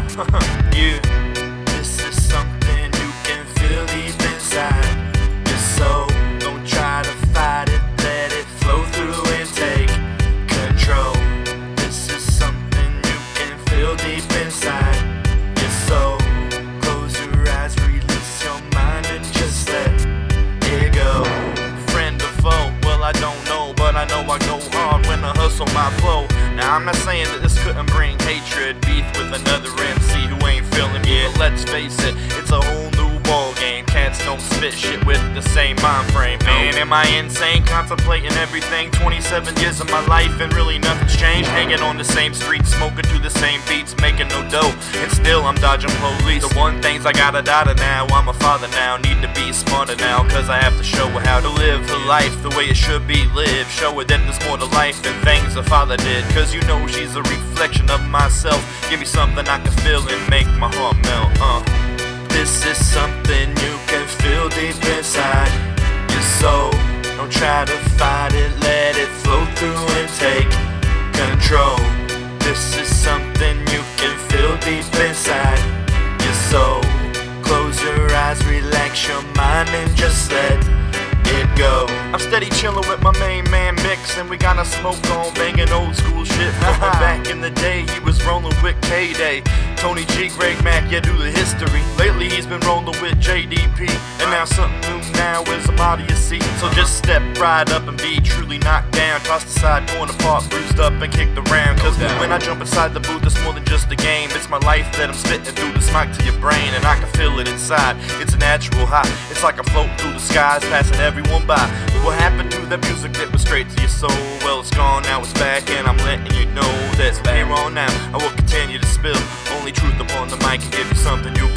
now. yeah, uh-huh, this is something you can feel deep inside your soul. Don't try to fight it, let it flow through and take control. This is something you can feel deep inside your soul. Close your eyes, release your mind, and just let it go. Friend or foe? Well, I don't know, but I know I go hard when I hustle my flow. Now I'm not saying that this couldn't bring hatred, beef with another MC who ain't feeling me, but let's face it, it's a whole don't spit shit with the same mind frame. Man, am I insane? Contemplating everything. 27 years of my life and really nothing's changed. Hanging on the same street, smoking to the same beats, making no dough, and still I'm dodging police. The one things I gotta data now. I'm a father now, need to be smarter now, cause I have to show her how to live her life the way it should be lived. Show her that there's more to life than things a father did, cause you know she's a reflection of myself. Give me something I can feel and make my heart melt. Uh. This is something you can feel deep inside your soul. Don't try to fight it, let it flow through and take control. This is something you can feel deep inside your soul. Close your eyes, relax your mind, and just let it go. I'm steady chillin' with my main man Mix, and we got a smoke on, banging old school shit. From back in the day, he was rolling with KDAY. Tony G, Greg Mack, yeah, do the history. Lately, he's been rolling with JDP, and now something new now is a body you see. So just step right up and be truly knocked down. Toss the side, torn apart, bruised up, and kicked around. Cause when I jump inside the booth, it's more than just a game. It's my life that I'm spitting through the smoke to your brain, and I can feel it inside. It's a natural high. It's like I'm floating through the skies, passing everyone by. What happened to that music that was straight to your soul? Well, it's gone, now it's back, and I'm letting you know that's from here on now. I will continue to spill truth upon the mic and give you something you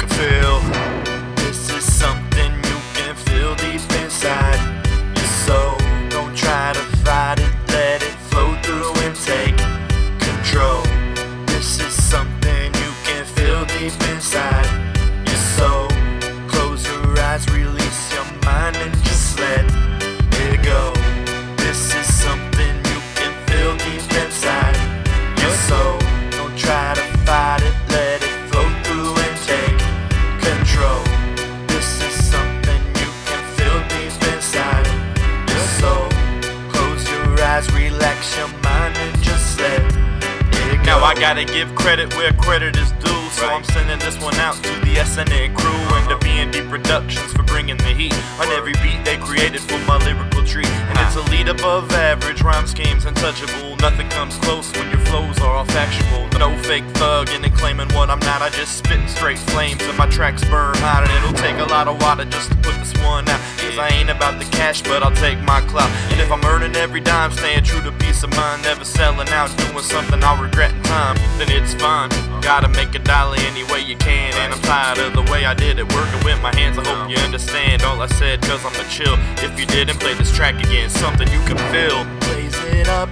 relax your mind, and just let it go. Now I gotta give credit where credit is due. So I'm sending this one out to the SNN crew and the B&D Productionz for bringing the heat on every beat they created for my lyrical tree. And it's a ah. lead above average, rhyme schemes untouchable. Nothing comes close when your flows are all factual. No fake thugging and claiming what I'm not. I just spitting straight flames and my tracks burn hot. And it'll take a lot of water just to put this one out. I ain't about the cash, but I'll take my clout. And if I'm earning every dime, staying true to peace of mind, never selling out, doing something I'll regret in time, then it's fine. Gotta make a dollar any way you can. And I'm tired of the way I did it, working with my hands. I hope you understand all I said, cause I'm a chill. If you didn't play this track again, something you can feel. Blaze it up,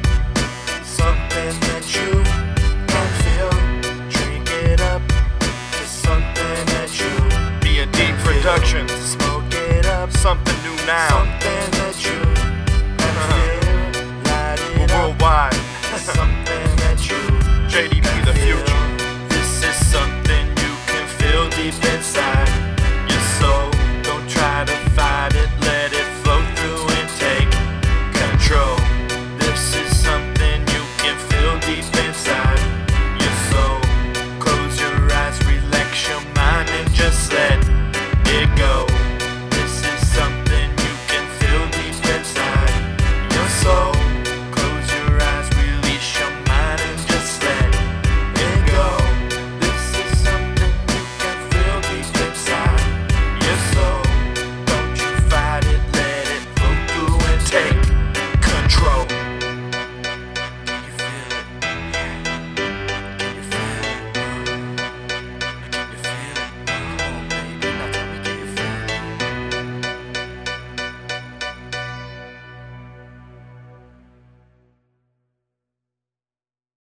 something that now. Something that you feel. Light it worldwide. something that you JDP the future.